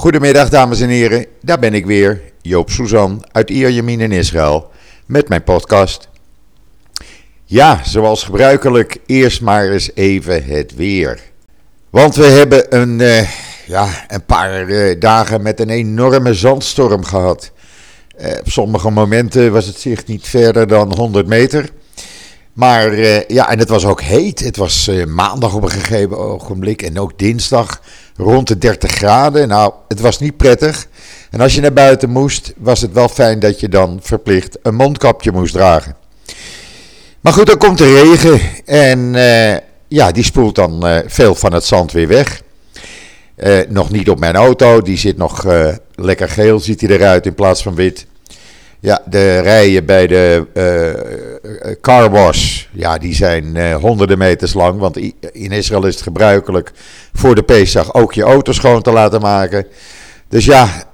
Goedemiddag dames en heren, daar ben ik weer, Joop Suzan uit Ierjemien in Israël, met mijn podcast. Ja, zoals gebruikelijk, eerst maar eens even het weer. Want we hebben een, uh, ja, een paar uh, dagen met een enorme zandstorm gehad. Uh, op sommige momenten was het zicht niet verder dan 100 meter. Maar ja, en het was ook heet. Het was maandag op een gegeven ogenblik en ook dinsdag rond de 30 graden. Nou, het was niet prettig. En als je naar buiten moest, was het wel fijn dat je dan verplicht een mondkapje moest dragen. Maar goed, dan komt de regen en uh, ja, die spoelt dan veel van het zand weer weg. Nog niet op mijn auto, die zit nog lekker geel, ziet hij eruit in plaats van wit. Ja, de rijen bij de uh, car wash, ja, die zijn uh, honderden meters lang. Want in Israël is het gebruikelijk voor de Pesach ook je auto schoon te laten maken. Dus ja,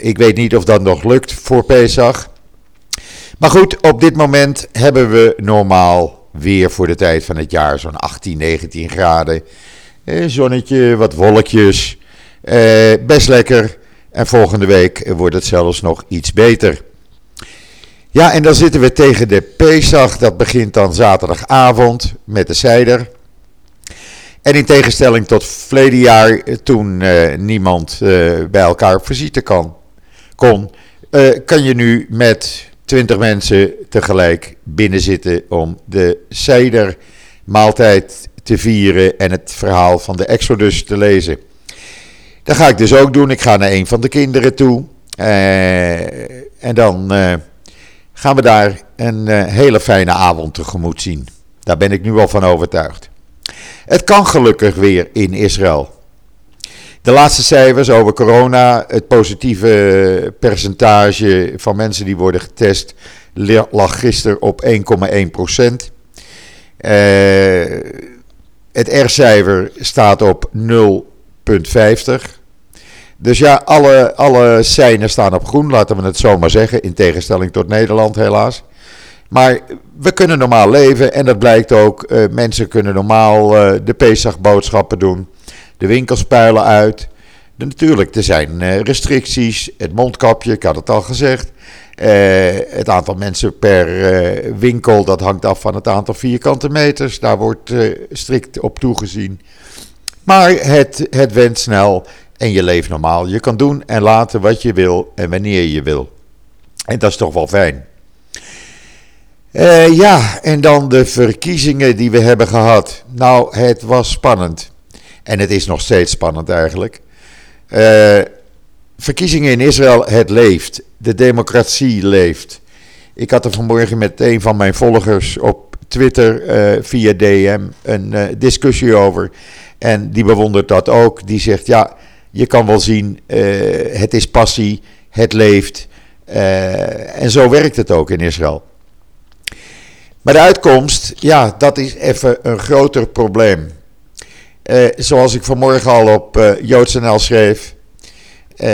ik weet niet of dat nog lukt voor Pesach. Maar goed, op dit moment hebben we normaal weer voor de tijd van het jaar zo'n 18, 19 graden. zonnetje, wat wolkjes. best lekker. En volgende week wordt het zelfs nog iets beter. Ja, en dan zitten we tegen de Pesach. Dat begint dan zaterdagavond met de Seider. En in tegenstelling tot verleden jaar, eh, toen uh, niemand uh, bij elkaar op visite kan, kon, kan je nu met 20 mensen tegelijk binnenzitten om de Seider maaltijd te vieren en het verhaal van de Exodus te lezen. Dat ga ik dus ook doen. Ik ga naar een van de kinderen toe. en dan gaan we daar een uh, hele fijne avond tegemoet zien. Daar ben ik nu al van overtuigd. Het kan gelukkig weer in Israël. De laatste cijfers over corona, het positieve percentage van mensen die worden getest, lag gisteren op 1,1 procent. Uh, het R-cijfer staat op 0,50. Dus ja, alle, alle staan op groen, laten we het zo maar zeggen. In tegenstelling tot Nederland, helaas. Maar we kunnen normaal leven en dat blijkt ook. Uh, mensen kunnen normaal uh, de Pesach-boodschappen doen. De winkels puilen uit. De, natuurlijk, er zijn uh, restricties. Het mondkapje, ik had het al gezegd. het aantal mensen per winkel, dat hangt af van het aantal vierkante meters. Daar wordt strikt op toegezien. Maar het, het went snel en je leeft normaal. Je kan doen en laten wat je wil en wanneer je wil. En dat is toch wel fijn. Uh, ja, en dan de verkiezingen die we hebben gehad. Nou, het was spannend. En het is nog steeds spannend eigenlijk. Uh, verkiezingen in Israël, het leeft. De democratie leeft. Ik had er vanmorgen met een van mijn volgers op Twitter uh, via DM een discussie over. En die bewondert dat ook. Die zegt: Ja, je kan wel zien, uh, het is passie, het leeft. Uh, en zo werkt het ook in Israël. Maar de uitkomst, ja, dat is even een groter probleem. Uh, zoals ik vanmorgen al op uh, JoodsNL schreef, 92%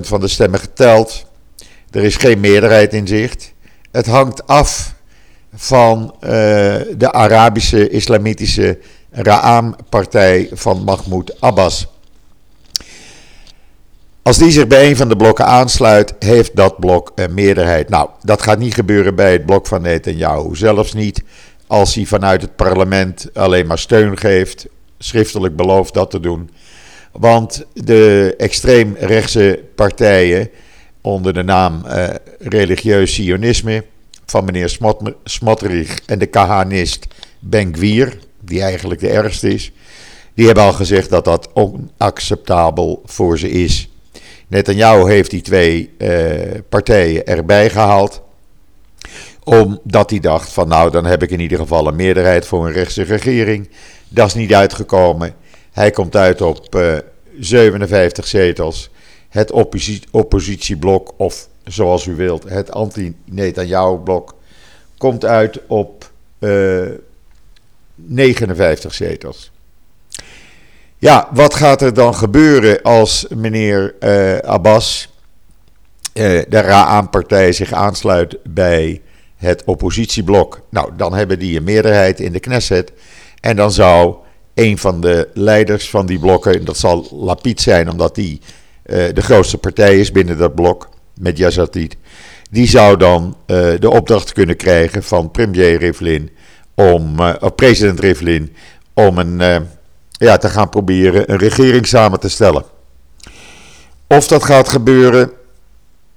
van de stemmen geteld. Er is geen meerderheid in zicht. Het hangt af van de Arabische Islamitische Ra'am-partij van Mahmoud Abbas. Als die zich bij een van de blokken aansluit, heeft dat blok een meerderheid. Nou, dat gaat niet gebeuren bij het blok van Netanyahu. Zelfs niet als hij vanuit het parlement alleen maar steun geeft, schriftelijk belooft dat te doen. Want de extreemrechtse partijen onder de naam uh, religieus sionisme van meneer Smotrich en de Kahanist Ben Gvir, die eigenlijk de ergste is, die hebben al gezegd dat dat onacceptabel voor ze is. Netanyahu heeft die twee uh, partijen erbij gehaald. Omdat hij dacht van nou dan heb ik in ieder geval een meerderheid voor een rechtse regering. Dat is niet uitgekomen. Hij komt uit op uh, eh, 57 zetels. Het opposi oppositieblok of zoals u wilt het anti-Netanyahu-blok komt uit op uh, eh, 59 zetels. Ja, wat gaat er dan gebeuren als meneer uh, Abbas, uh, de Ra'an-partij, zich aansluit bij het oppositieblok? Nou, dan hebben die een meerderheid in de Knesset. En dan zou een van de leiders van die blokken, dat zal Lapid zijn, omdat die de grootste partij is binnen dat blok, met Yazatid. Die zou dan de opdracht kunnen krijgen van premier Rivlin om, of president Rivlin, om een, ja, te gaan proberen een regering samen te stellen. Of dat gaat gebeuren,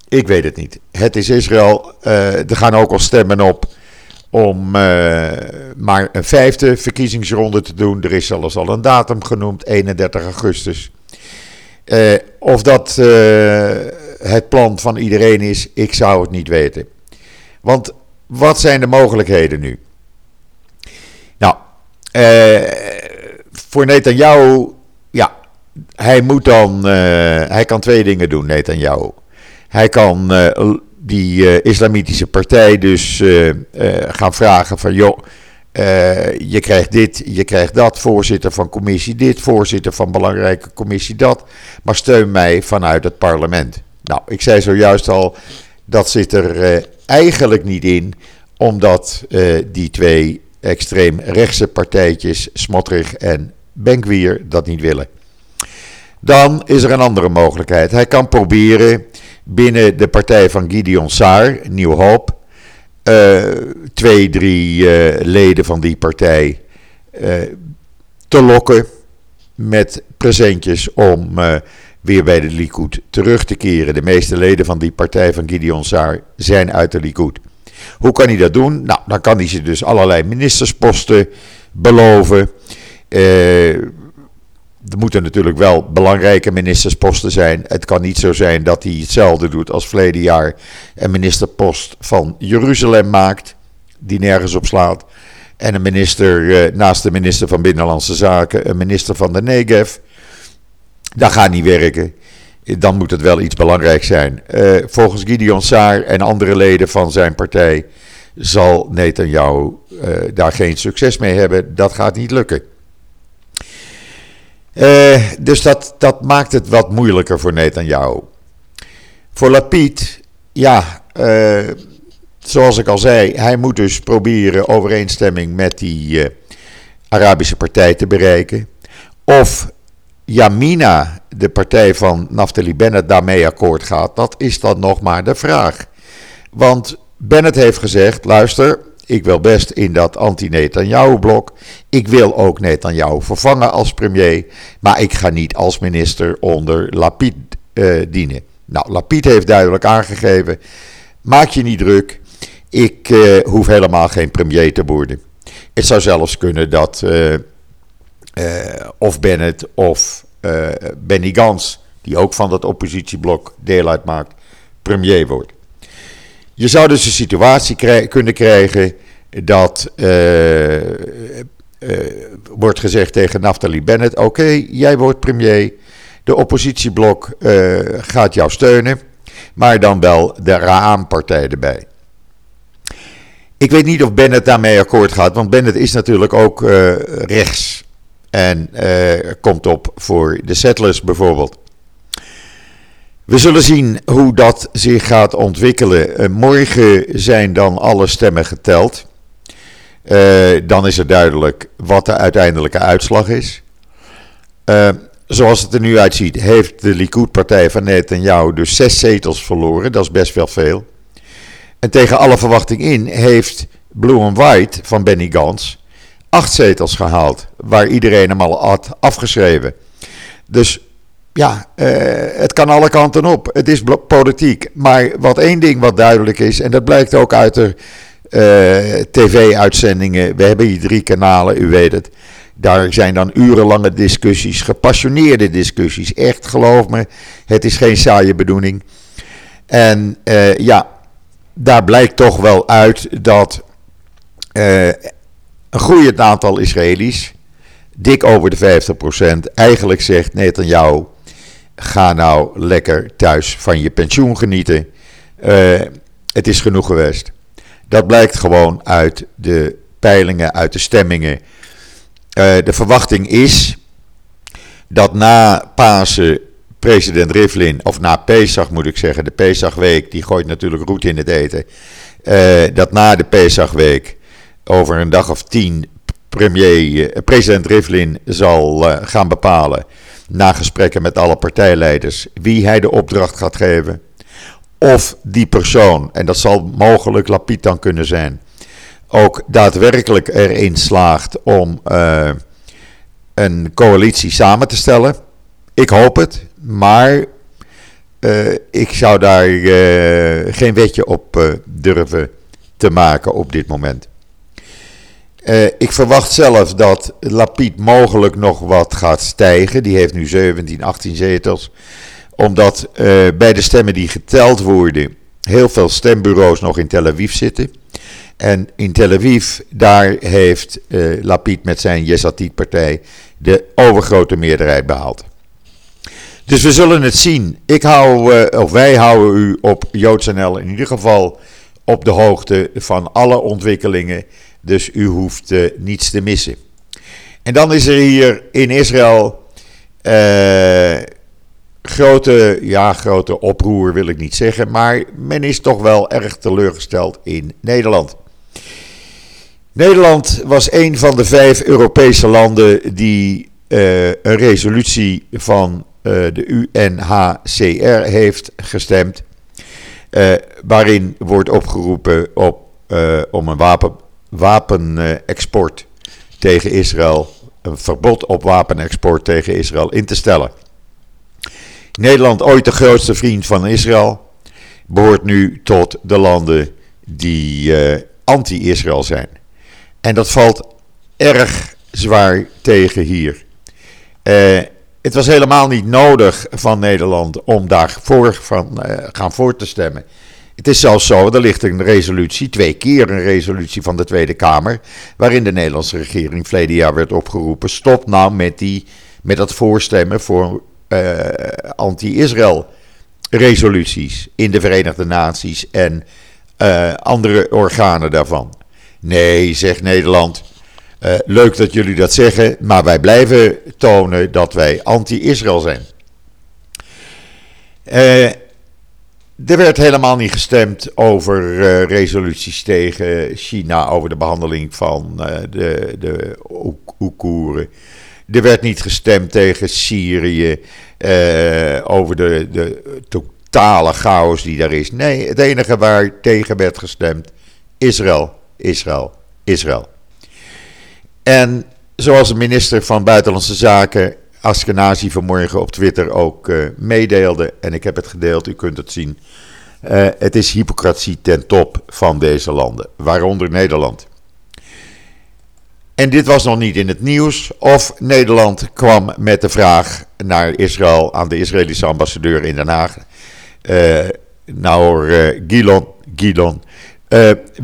ik weet het niet. Het is Israël. Uh, er gaan ook al stemmen op om uh, maar een vijfde verkiezingsronde te doen. Er is zelfs al een datum genoemd, 31 augustus. Uh, of dat het plan van iedereen is, ik zou het niet weten. Want wat zijn de mogelijkheden nu? Nou, voor Netanyahu, ja, hij moet dan, hij kan twee dingen doen, Netanyahu. Hij kan uh, die uh, islamitische partij dus gaan vragen van joh, je krijgt dit, je krijgt dat, voorzitter van commissie dit, voorzitter van belangrijke commissie dat, maar steun mij vanuit het parlement. Nou, ik zei zojuist al, dat zit er eigenlijk niet in, omdat die twee extreem rechtse partijtjes, Smotrich en Benkwier, dat niet willen. Dan is er een andere mogelijkheid. Hij kan proberen binnen de partij van Gideon Saar, Nieuw Hoop, uh, twee, drie uh, leden van die partij uh, te lokken met presentjes om weer bij de Likud terug te keren. De meeste leden van die partij van Gideon Saar zijn uit de Likud. Hoe kan hij dat doen? Nou, dan kan hij ze dus allerlei ministersposten beloven. Er moeten natuurlijk wel belangrijke ministersposten zijn. Het kan niet zo zijn dat hij hetzelfde doet als verleden jaar een ministerpost van Jeruzalem maakt, die nergens op slaat. En een minister, eh, naast de minister van Binnenlandse Zaken, een minister van de Negev. Dat gaat niet werken. Dan moet het wel iets belangrijks zijn. Uh, volgens Gideon Saar en andere leden van zijn partij zal Netanyahu uh, daar geen succes mee hebben. Dat gaat niet lukken. Uh, dus dat, dat maakt het wat moeilijker voor Netanyahu. Voor Lapid, ja, uh, zoals ik al zei, hij moet dus proberen overeenstemming met die uh, Arabische partij te bereiken. Of Yamina, de partij van Naftali Bennett, daarmee akkoord gaat, dat is dan nog maar de vraag. Want Bennett heeft gezegd: luister, ik wil best in dat anti-Netanyahu-blok. Ik wil ook Netanyahu vervangen als premier. Maar ik ga niet als minister onder Lapid uh, dienen. Nou, Lapid heeft duidelijk aangegeven: maak je niet druk. Ik uh, hoef helemaal geen premier te worden. Het zou zelfs kunnen dat uh, of Bennett of Benny Gans, die ook van dat oppositieblok deel uitmaakt, premier wordt. Je zou dus een situatie kunnen krijgen dat uh, uh, wordt gezegd tegen Naftali Bennett: Oké, jij wordt premier. De oppositieblok uh, gaat jou steunen, maar dan wel de Raam-partij erbij. Ik weet niet of Bennett daarmee akkoord gaat, want Bennett is natuurlijk ook rechts. En komt op voor de settlers bijvoorbeeld. We zullen zien hoe dat zich gaat ontwikkelen. Uh, morgen zijn dan alle stemmen geteld. Uh, dan is het duidelijk wat de uiteindelijke uitslag is. Uh, zoals het er nu uitziet, heeft de Likud-partij van Netanyahu dus zes zetels verloren. Dat is best wel veel. En tegen alle verwachting in heeft Blue and White van Benny Gans acht zetels gehaald. Waar iedereen hem al had afgeschreven. Dus ja, uh, het kan alle kanten op. Het is politiek. Maar wat één ding wat duidelijk is, en dat blijkt ook uit de uh, tv-uitzendingen. We hebben hier drie kanalen, u weet het. Daar zijn dan urenlange discussies, gepassioneerde discussies. Echt, geloof me, het is geen saaie bedoeling. En uh, ja, daar blijkt toch wel uit dat een groeiend aantal Israëli's, dik over de 50%, eigenlijk zegt Netanyahu ga nou lekker thuis van je pensioen genieten. Uh, het is genoeg geweest. Dat blijkt gewoon uit de peilingen, uit de stemmingen. Uh, de verwachting is dat na Pasen president Rivlin, of na Pesach moet ik zeggen, de Pesachweek, die gooit natuurlijk roet in het eten. Uh, dat na de Pesachweek, over een dag of tien, premier, eh, president Rivlin zal gaan bepalen, na gesprekken met alle partijleiders, wie hij de opdracht gaat geven. Of die persoon, en dat zal mogelijk Lapid dan kunnen zijn, ook daadwerkelijk erin slaagt om een coalitie samen te stellen. Ik hoop het, maar uh, ik zou daar uh, geen wetje op durven te maken op dit moment. Ik verwacht zelf dat Lapid mogelijk nog wat gaat stijgen. Die heeft nu 17, 18 zetels. Omdat bij de stemmen die geteld worden heel veel stembureaus nog in Tel Aviv zitten. En in Tel Aviv, daar heeft Lapid met zijn Yesatit-partij de overgrote meerderheid behaald. Dus we zullen het zien. Ik hou, uh, of wij houden u op JoodsNL in ieder geval op de hoogte van alle ontwikkelingen. Dus u hoeft uh, niets te missen. En dan is er hier in Israël uh, grote, ja, grote oproer wil ik niet zeggen, maar men is toch wel erg teleurgesteld in Nederland. Nederland was een van de vijf Europese landen die een resolutie van de UNHCR heeft gestemd. Waarin wordt opgeroepen op, om een wapen, wapenexport tegen Israël, een verbod op wapenexport tegen Israël in te stellen. Nederland, ooit de grootste vriend van Israël, behoort nu tot de landen die anti-Israël zijn. En dat valt erg zwaar tegen hier. Het was helemaal niet nodig van Nederland om daarvoor van, uh, gaan voor te stemmen. Het is zelfs zo, er ligt een resolutie, twee keer een resolutie van de Tweede Kamer, waarin de Nederlandse regering verleden jaar werd opgeroepen: stop nou met, die, met dat voorstemmen voor uh, anti-Israël resoluties in de Verenigde Naties en uh, andere organen daarvan. Nee, zegt Nederland. Uh, leuk dat jullie dat zeggen, maar wij blijven tonen dat wij anti-Israël zijn. Uh, er werd helemaal niet gestemd over uh, resoluties tegen China over de behandeling van de, de Oeigoeren. Er werd niet gestemd tegen Syrië over de, de totale chaos die daar is. Nee, het enige waar tegen werd gestemd, Israël, Israël, Israël. En zoals de minister van Buitenlandse Zaken, Askenazi, vanmorgen op Twitter ook uh, meedeelde, en ik heb het gedeeld, u kunt het zien. Uh, het is hypocratie ten top van deze landen, waaronder Nederland. En dit was nog niet in het nieuws, of Nederland kwam met de vraag naar Israël aan de Israëlische ambassadeur in Den Haag, uh, Gilon. Gilon.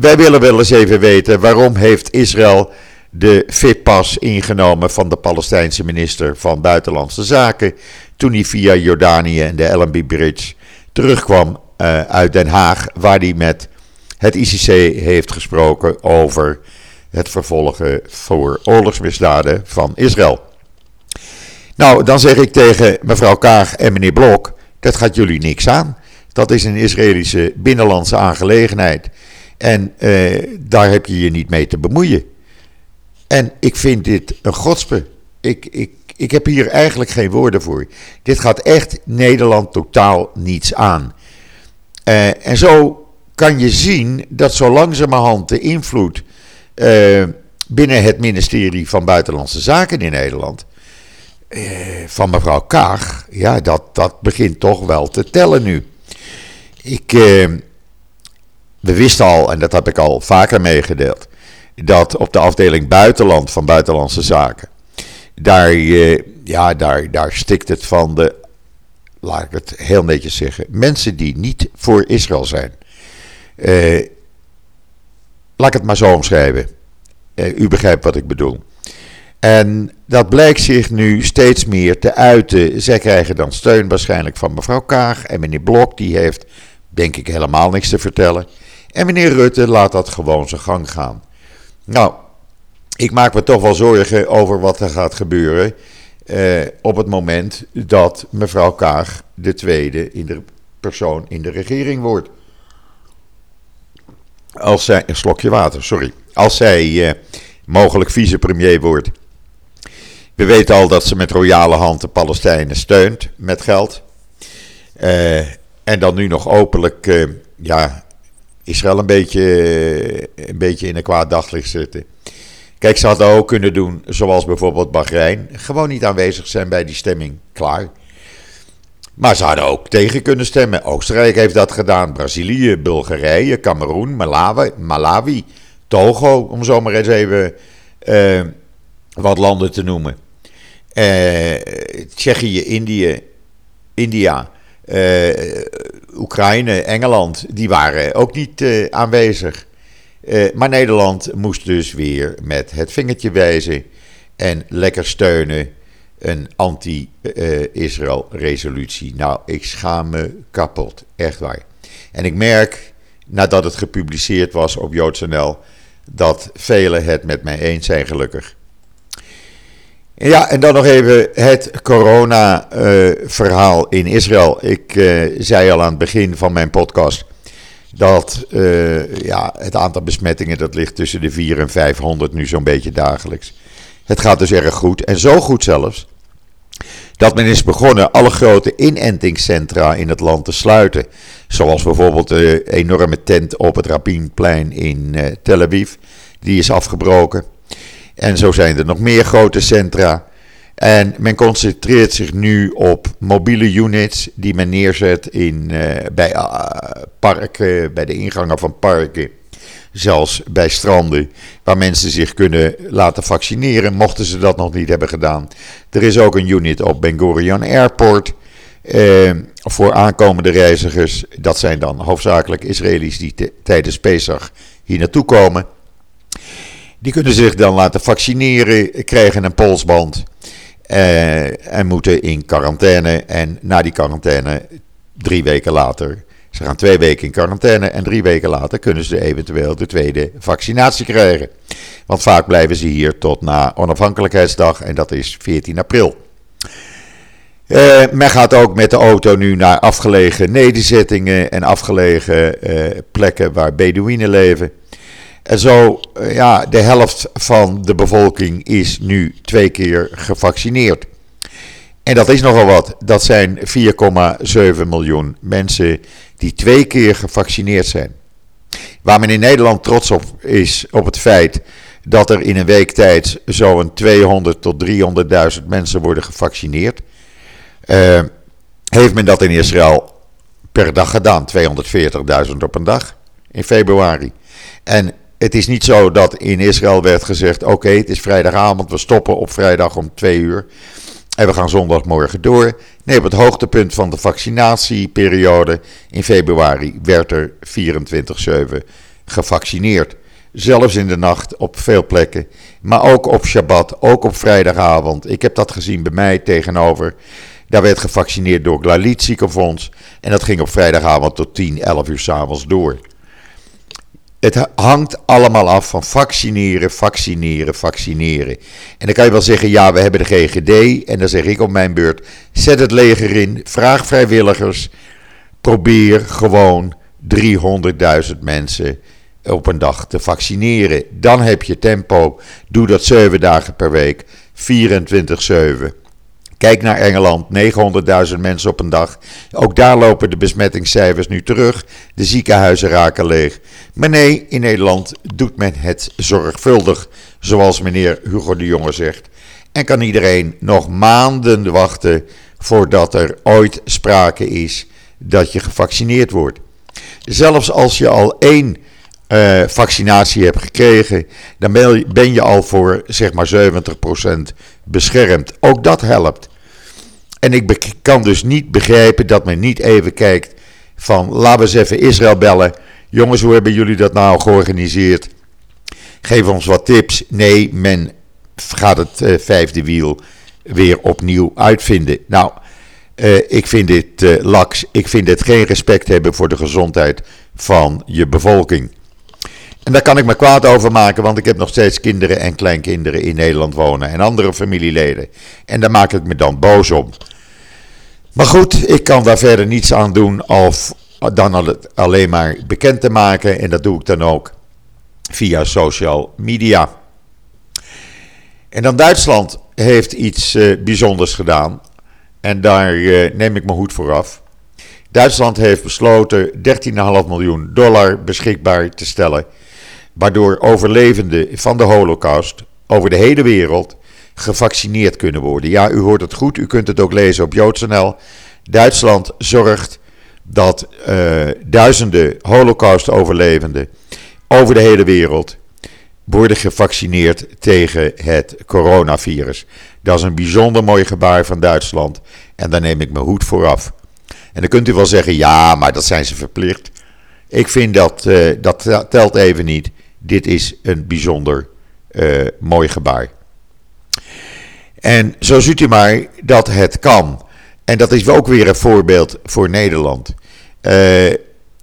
wij willen wel eens even weten waarom heeft Israël de FIPAS ingenomen van de Palestijnse minister van Buitenlandse Zaken. toen hij via Jordanië en de Allenby Bridge terugkwam uh, uit Den Haag, waar hij met het ICC heeft gesproken over het vervolgen voor oorlogsmisdaden van Israël. Nou, dan zeg ik tegen mevrouw Kaag en meneer Blok: dat gaat jullie niks aan. Dat is een Israëlische binnenlandse aangelegenheid. En uh, daar heb je je niet mee te bemoeien. En ik vind dit een godspe. Ik, ik, ik heb hier eigenlijk geen woorden voor. Dit gaat echt Nederland totaal niets aan. Uh, en zo kan je zien dat zo langzamerhand de invloed uh, binnen het ministerie van Buitenlandse Zaken in Nederland. Uh, van mevrouw Kaag, ja, dat, dat begint toch wel te tellen nu. Ik, we wisten al, en dat heb ik al vaker meegedeeld dat op de afdeling buitenland van Buitenlandse Zaken, daar, uh, ja, daar, daar stikt het van de, laat ik het heel netjes zeggen, mensen die niet voor Israël zijn. Uh, laat ik het maar zo omschrijven. Uh, u begrijpt wat ik bedoel. En dat blijkt zich nu steeds meer te uiten. Zij krijgen dan steun waarschijnlijk van mevrouw Kaag. En meneer Blok, die heeft, denk ik, helemaal niks te vertellen. En meneer Rutte laat dat gewoon zijn gang gaan. Nou, ik maak me toch wel zorgen over wat er gaat gebeuren. Eh, op het moment dat mevrouw Kaag de tweede in de persoon in de regering wordt. Als zij, een slokje water, sorry. Als zij eh, mogelijk vicepremier wordt. We weten al dat ze met royale hand de Palestijnen steunt met geld. Uh, en dan nu nog openlijk uh, ja, Israël een beetje, een beetje in een kwaad daglicht zitten. Kijk, ze hadden ook kunnen doen, zoals bijvoorbeeld Bahrein, gewoon niet aanwezig zijn bij die stemming. Klaar. Maar ze hadden ook tegen kunnen stemmen. Oostenrijk heeft dat gedaan. Brazilië, Bulgarije, Cameroen, Malawi, Malawi Togo, om zo maar eens even uh, wat landen te noemen. Uh, Tsjechië, Indië, India, Oekraïne, Engeland, die waren ook niet aanwezig. maar Nederland moest dus weer met het vingertje wijzen en lekker steunen een anti-Israël-resolutie. Nou, ik schaam me kapot, echt waar. En ik merk, nadat het gepubliceerd was op JoodsNL, dat velen het met mij eens zijn, gelukkig. Ja, en dan nog even het corona-verhaal in Israël. Ik uh, zei al aan het begin van mijn podcast dat uh, ja, het aantal besmettingen dat ligt tussen de 4 en 500 nu zo'n beetje dagelijks. Het gaat dus erg goed. En zo goed zelfs dat men is begonnen alle grote inentingscentra in het land te sluiten. Zoals bijvoorbeeld de enorme tent op het Rabinplein in Tel Aviv. Die is afgebroken. En zo zijn er nog meer grote centra. En men concentreert zich nu op mobiele units die men neerzet in, uh, bij uh, parken, bij de ingangen van parken zelfs bij stranden, waar mensen zich kunnen laten vaccineren, mochten ze dat nog niet hebben gedaan. Er is ook een unit op Ben Gurion Airport eh, voor aankomende reizigers. Dat zijn dan hoofdzakelijk Israëli's die tijdens Pesach hier naartoe komen. Die kunnen zich dan laten vaccineren, krijgen een polsband eh, en moeten in quarantaine. En na die quarantaine, drie weken later, ze gaan twee weken in quarantaine en drie weken later kunnen ze eventueel de tweede vaccinatie krijgen. Want vaak blijven ze hier tot na onafhankelijkheidsdag en dat is 14 april. Uh, men gaat ook met de auto nu naar afgelegen nederzettingen en afgelegen uh, plekken waar Bedouinen leven. En zo, uh, ja, de helft van de bevolking is nu twee keer gevaccineerd. En dat is nogal wat. Dat zijn 4,7 miljoen mensen die twee keer gevaccineerd zijn. Waar men in Nederland trots op is op het feit dat er in een week tijd zo'n 200 tot 300.000 mensen worden gevaccineerd. Uh, heeft men dat in Israël per dag gedaan, 240.000 op een dag in februari. En het is niet zo dat in Israël werd gezegd: oké, het is vrijdagavond, we stoppen op vrijdag om twee uur. En we gaan zondagmorgen door. Nee, op het hoogtepunt van de vaccinatieperiode in februari werd er 24-7 gevaccineerd. Zelfs in de nacht op veel plekken. Maar ook op Shabbat, ook op vrijdagavond. Ik heb dat gezien bij mij tegenover. Daar werd gevaccineerd door Glalit ziekenfonds. En dat ging op vrijdagavond tot 10, 11 uur s'avonds door. Het hangt allemaal af van vaccineren, vaccineren, vaccineren. En dan kan je wel zeggen, ja, we hebben de GGD. En dan zeg ik op mijn beurt, zet het leger in, vraag vrijwilligers. Probeer gewoon 300.000 mensen op een dag te vaccineren. Dan heb je tempo. Doe dat 7 dagen per week, 24-7. Kijk naar Engeland, 900.000 mensen op een dag. Ook daar lopen de besmettingscijfers nu terug. De ziekenhuizen raken leeg. Maar nee, in Nederland doet men het zorgvuldig, zoals meneer Hugo de Jonge zegt. En kan iedereen nog maanden wachten voordat er ooit sprake is dat je gevaccineerd wordt. Zelfs als je al één uh, vaccinatie hebt gekregen, dan ben je al voor zeg maar 70% beschermd. Ook dat helpt. En ik kan dus niet begrijpen dat men niet even kijkt van laten we eens even Israël bellen. Jongens, hoe hebben jullie dat nou georganiseerd? Geef ons wat tips. Nee, men gaat het uh, vijfde wiel weer opnieuw uitvinden. Nou, uh, ik vind dit uh, laks. Ik vind dit geen respect hebben voor de gezondheid van je bevolking. En daar kan ik me kwaad over maken, want ik heb nog steeds kinderen en kleinkinderen in Nederland wonen en andere familieleden. En daar maak ik me dan boos om. Maar goed, ik kan daar verder niets aan doen of dan alleen maar bekend te maken. En dat doe ik dan ook via social media. En dan Duitsland heeft iets uh, bijzonders gedaan. En daar uh, neem ik mijn hoed voor af. Duitsland heeft besloten 13,5 miljoen dollar beschikbaar te stellen. Waardoor overlevenden van de Holocaust over de hele wereld gevaccineerd kunnen worden. Ja, u hoort het goed. U kunt het ook lezen op JoodsNL. Duitsland zorgt dat uh, duizenden Holocaust-overlevenden over de hele wereld worden gevaccineerd tegen het coronavirus. Dat is een bijzonder mooi gebaar van Duitsland en daar neem ik mijn hoed voor af. En dan kunt u wel zeggen, ja, maar dat zijn ze verplicht. Ik vind dat, uh, dat telt even niet. Dit is een bijzonder uh, mooi gebaar. En zo ziet u maar dat het kan. En dat is ook weer een voorbeeld voor Nederland. Uh,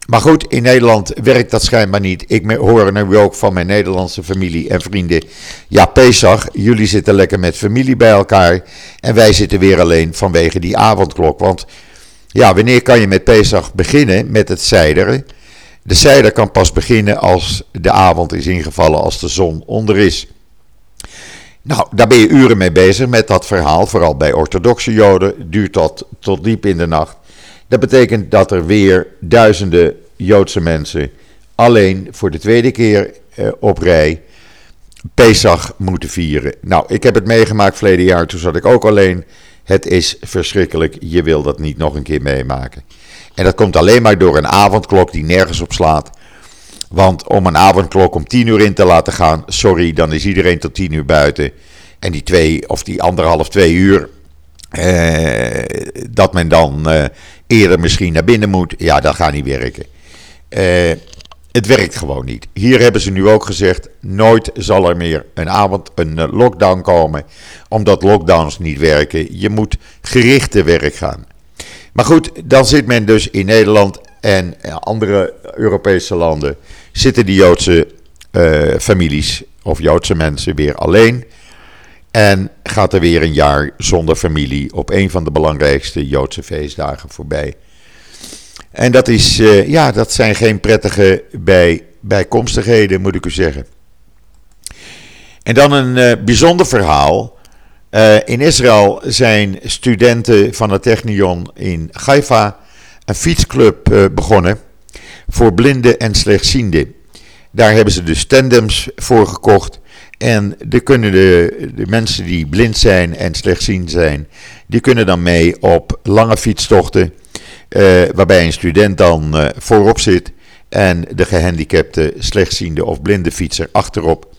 maar goed, in Nederland werkt dat schijnbaar niet. Ik hoor nu ook van mijn Nederlandse familie en vrienden. Ja, Pesach, jullie zitten lekker met familie bij elkaar. En wij zitten weer alleen vanwege die avondklok. Want ja, wanneer kan je met Pesach beginnen met het zijderen? De zijder kan pas beginnen als de avond is ingevallen, als de zon onder is. Nou, daar ben je uren mee bezig met dat verhaal, vooral bij orthodoxe Joden. Duurt dat tot diep in de nacht. Dat betekent dat er weer duizenden Joodse mensen alleen voor de tweede keer eh, op rij Pesach moeten vieren. Nou, ik heb het meegemaakt verleden jaar, toen zat ik ook alleen. Het is verschrikkelijk, je wil dat niet nog een keer meemaken. En dat komt alleen maar door een avondklok die nergens op slaat. Want om een avondklok om tien uur in te laten gaan, sorry, dan is iedereen tot tien uur buiten. En die twee of die anderhalf, twee uur, eh, dat men dan eh, eerder misschien naar binnen moet, ja, dat gaat niet werken. Eh, het werkt gewoon niet. Hier hebben ze nu ook gezegd: nooit zal er meer een avond een lockdown komen, omdat lockdowns niet werken. Je moet gerichte werk gaan. Maar goed, dan zit men dus in Nederland en andere Europese landen zitten die Joodse uh, families of Joodse mensen weer alleen. En gaat er weer een jaar zonder familie op een van de belangrijkste Joodse feestdagen voorbij. En dat, is, uh, ja, dat zijn geen prettige bij, bijkomstigheden, moet ik u zeggen. En dan een bijzonder verhaal. Uh, in Israël zijn studenten van het Technion in Haifa een fietsclub begonnen voor blinden en slechtzienden. Daar hebben ze dus tandems voor gekocht. En de, kunnen de, de mensen die blind zijn en slechtziend zijn, die kunnen dan mee op lange fietstochten. Uh, waarbij een student dan voorop zit en de gehandicapte, slechtziende of blinde fietser achterop.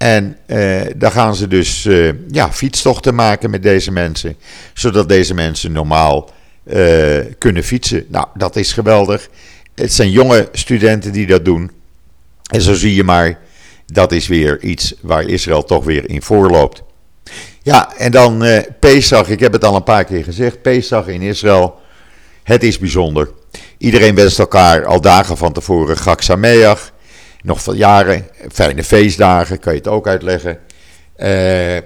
En uh, daar gaan ze dus ja, fietstochten maken met deze mensen, zodat deze mensen normaal kunnen fietsen. Nou, dat is geweldig. Het zijn jonge studenten die dat doen. En zo zie je maar, dat is weer iets waar Israël toch weer in voorloopt. Ja, en dan uh, Pesach, ik heb het al een paar keer gezegd, Pesach in Israël, het is bijzonder. Iedereen wenst elkaar al dagen van tevoren Gak Sameach, nog van jaren, fijne feestdagen, kan je het ook uitleggen. Uh,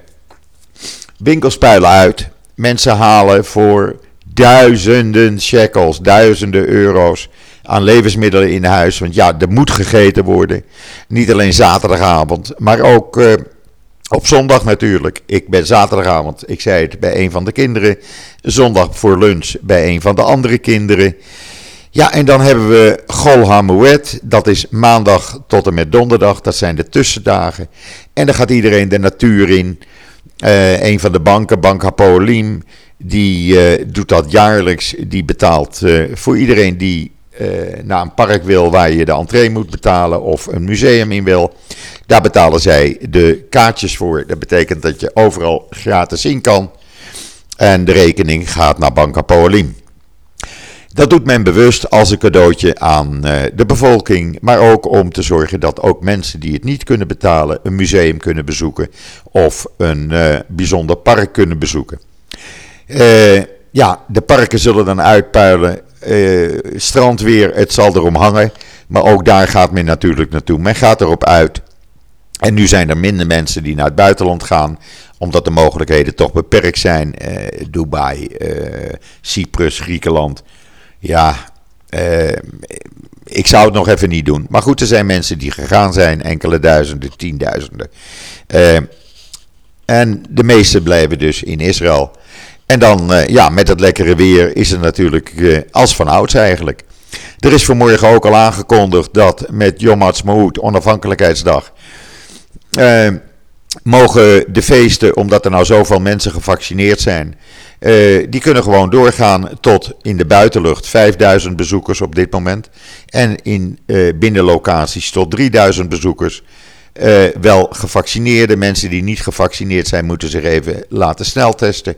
winkels uit, mensen halen voor duizenden shekels, duizenden euro's aan levensmiddelen in huis. Want ja, er moet gegeten worden. Niet alleen zaterdagavond, maar ook uh, op zondag natuurlijk. Ik ben zaterdagavond, ik zei het, bij een van de kinderen. Zondag voor lunch bij een van de andere kinderen. Ja, en dan hebben we Gol Hamouet. Dat is maandag tot en met donderdag. Dat zijn de tussendagen. En dan gaat iedereen de natuur in. Uh, een van de banken, Bank Hapolim, die uh, doet dat jaarlijks. Die betaalt uh, voor iedereen die naar een park wil waar je de entree moet betalen of een museum in wil. Daar betalen zij de kaartjes voor. Dat betekent dat je overal gratis in kan. En de rekening gaat naar Banca Polim. Dat doet men bewust als een cadeautje aan uh, de bevolking, maar ook om te zorgen dat ook mensen die het niet kunnen betalen een museum kunnen bezoeken of een uh, bijzonder park kunnen bezoeken. Uh, ja, de parken zullen dan uitpuilen uh, strandweer, het zal erom hangen. Maar ook daar gaat men natuurlijk naartoe. Men gaat erop uit. En nu zijn er minder mensen die naar het buitenland gaan, omdat de mogelijkheden toch beperkt zijn. Dubai, Cyprus, Griekenland. Ja, ik zou het nog even niet doen. Maar goed, er zijn mensen die gegaan zijn, enkele duizenden, tienduizenden. En de meeste blijven dus in Israël. En dan, ja, met het lekkere weer is het natuurlijk als van ouds eigenlijk. Er is vanmorgen ook al aangekondigd dat met Yom Ha'atzmaut, onafhankelijkheidsdag, mogen de feesten, omdat er nou zoveel mensen gevaccineerd zijn, uh, die kunnen gewoon doorgaan tot in de buitenlucht 5000 bezoekers op dit moment. En in uh, binnenlocaties tot 3000 bezoekers. Uh, wel gevaccineerde mensen die niet gevaccineerd zijn, moeten zich even laten sneltesten.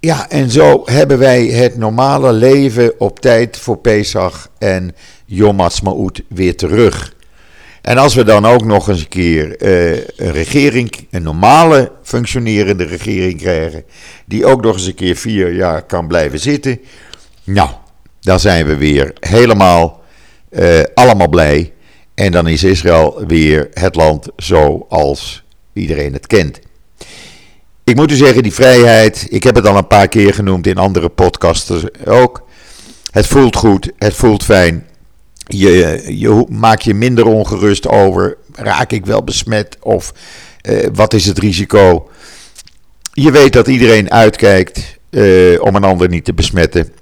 ja, en zo hebben wij het normale leven op tijd voor Pesach en Yom Ha'atzmaut weer terug. En als we dan ook nog eens een keer uh, een regering, een normale functionerende regering krijgen, die ook nog eens een keer vier jaar kan blijven zitten, nou, dan zijn we weer helemaal uh, allemaal blij. En dan is Israël weer het land zoals iedereen het kent. Ik moet u zeggen, die vrijheid, ik heb het al een paar keer genoemd in andere podcasts ook. Het voelt goed, het voelt fijn. Je, je maakt je minder ongerust over, raak ik wel besmet of uh, wat is het risico? Je weet dat iedereen uitkijkt uh, om een ander niet te besmetten.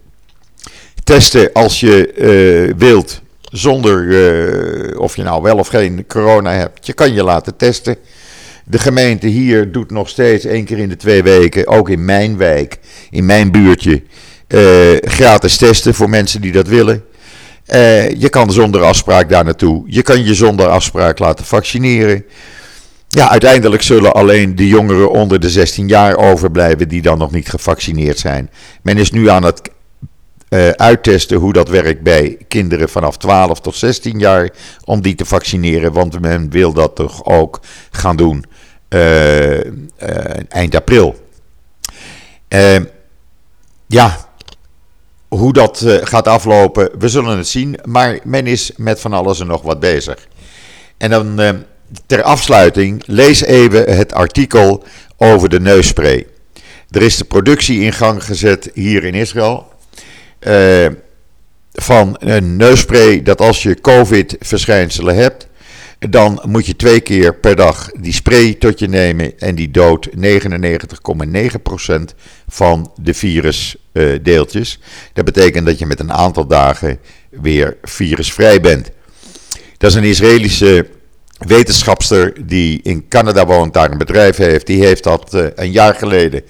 Testen als je uh, wilt, zonder of je nou wel of geen corona hebt. Je kan je laten testen. De gemeente hier doet nog steeds één keer in de twee weken, ook in mijn wijk, in mijn buurtje, gratis testen voor mensen die dat willen. Uh, je kan zonder afspraak daar naartoe. Je kan je zonder afspraak laten vaccineren. Ja, uiteindelijk zullen alleen de jongeren onder de 16 jaar overblijven die dan nog niet gevaccineerd zijn. Men is nu aan het uh, uittesten hoe dat werkt bij kinderen vanaf 12 tot 16 jaar om die te vaccineren, want men wil dat toch ook gaan doen uh, eind april. ja, hoe dat uh, gaat aflopen, we zullen het zien. Maar men is met van alles en nog wat bezig. En dan uh, ter afsluiting, lees even het artikel over de neusspray. Er is de productie in gang gezet hier in Israël. Uh, van een neusspray dat als je COVID-verschijnselen hebt, dan moet je twee keer per dag die spray tot je nemen en die doodt 99,9% van de virusdeeltjes. dat betekent dat je met een aantal dagen weer virusvrij bent. Dat is een Israëlische wetenschapster die in Canada woont, daar een bedrijf heeft. Die heeft dat uh, een jaar geleden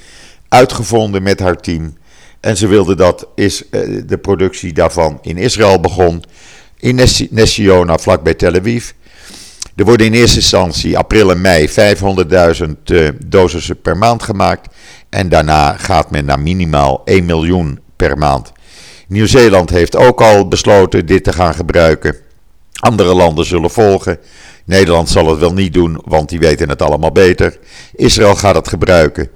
uitgevonden met haar team. En ze wilde dat is, uh, de productie daarvan in Israël begon. In Nessiona, vlakbij Tel Aviv. Er worden in eerste instantie april en mei 500.000 uh, dosissen per maand gemaakt. En daarna gaat men naar minimaal 1 miljoen per maand. Nieuw-Zeeland heeft ook al besloten dit te gaan gebruiken. Andere landen zullen volgen. Nederland zal het wel niet doen, want die weten het allemaal beter. Israël gaat het gebruiken.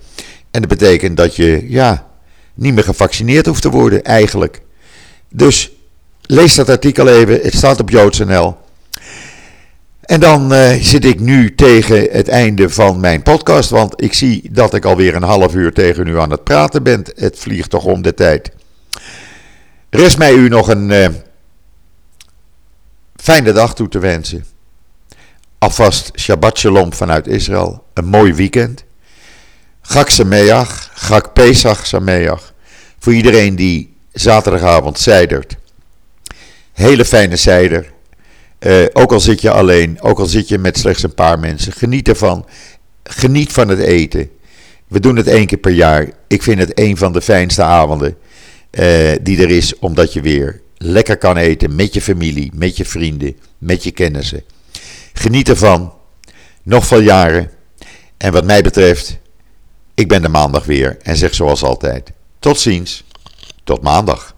En dat betekent dat je ja, niet meer gevaccineerd hoeft te worden, eigenlijk. Dus lees dat artikel even. Het staat op joods.nl. En dan uh, zit ik nu tegen het einde van mijn podcast, want ik zie dat ik alweer een half uur tegen u aan het praten ben. Het vliegt toch om de tijd. Rest mij u nog een uh, fijne dag toe te wensen. Alvast Shabbat Shalom vanuit Israël. Een mooi weekend. Gak Sameach, Gak Pesach Sameach. Voor iedereen die zaterdagavond zijdert. Hele fijne zijder. Uh, ook al zit je alleen, ook al zit je met slechts een paar mensen, geniet ervan. Geniet van het eten. We doen het één keer per jaar. Ik vind het een van de fijnste avonden uh, die er is, omdat je weer lekker kan eten met je familie, met je vrienden, met je kennissen. Geniet ervan. Nog veel jaren. En wat mij betreft, ik ben de maandag weer en zeg zoals altijd: tot ziens, tot maandag.